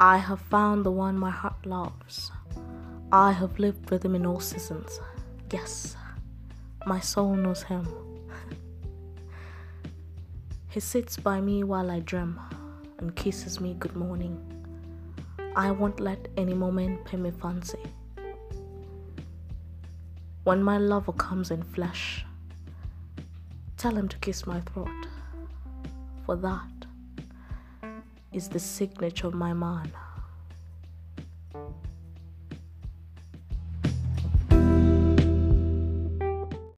I have found the one my heart loves. I have lived with him in all seasons. Yes, my soul knows him. he sits by me while I dream and kisses me good morning. I won't let any moment pay me fancy. When my lover comes in flesh, tell him to kiss my throat, for that is the signature of my man.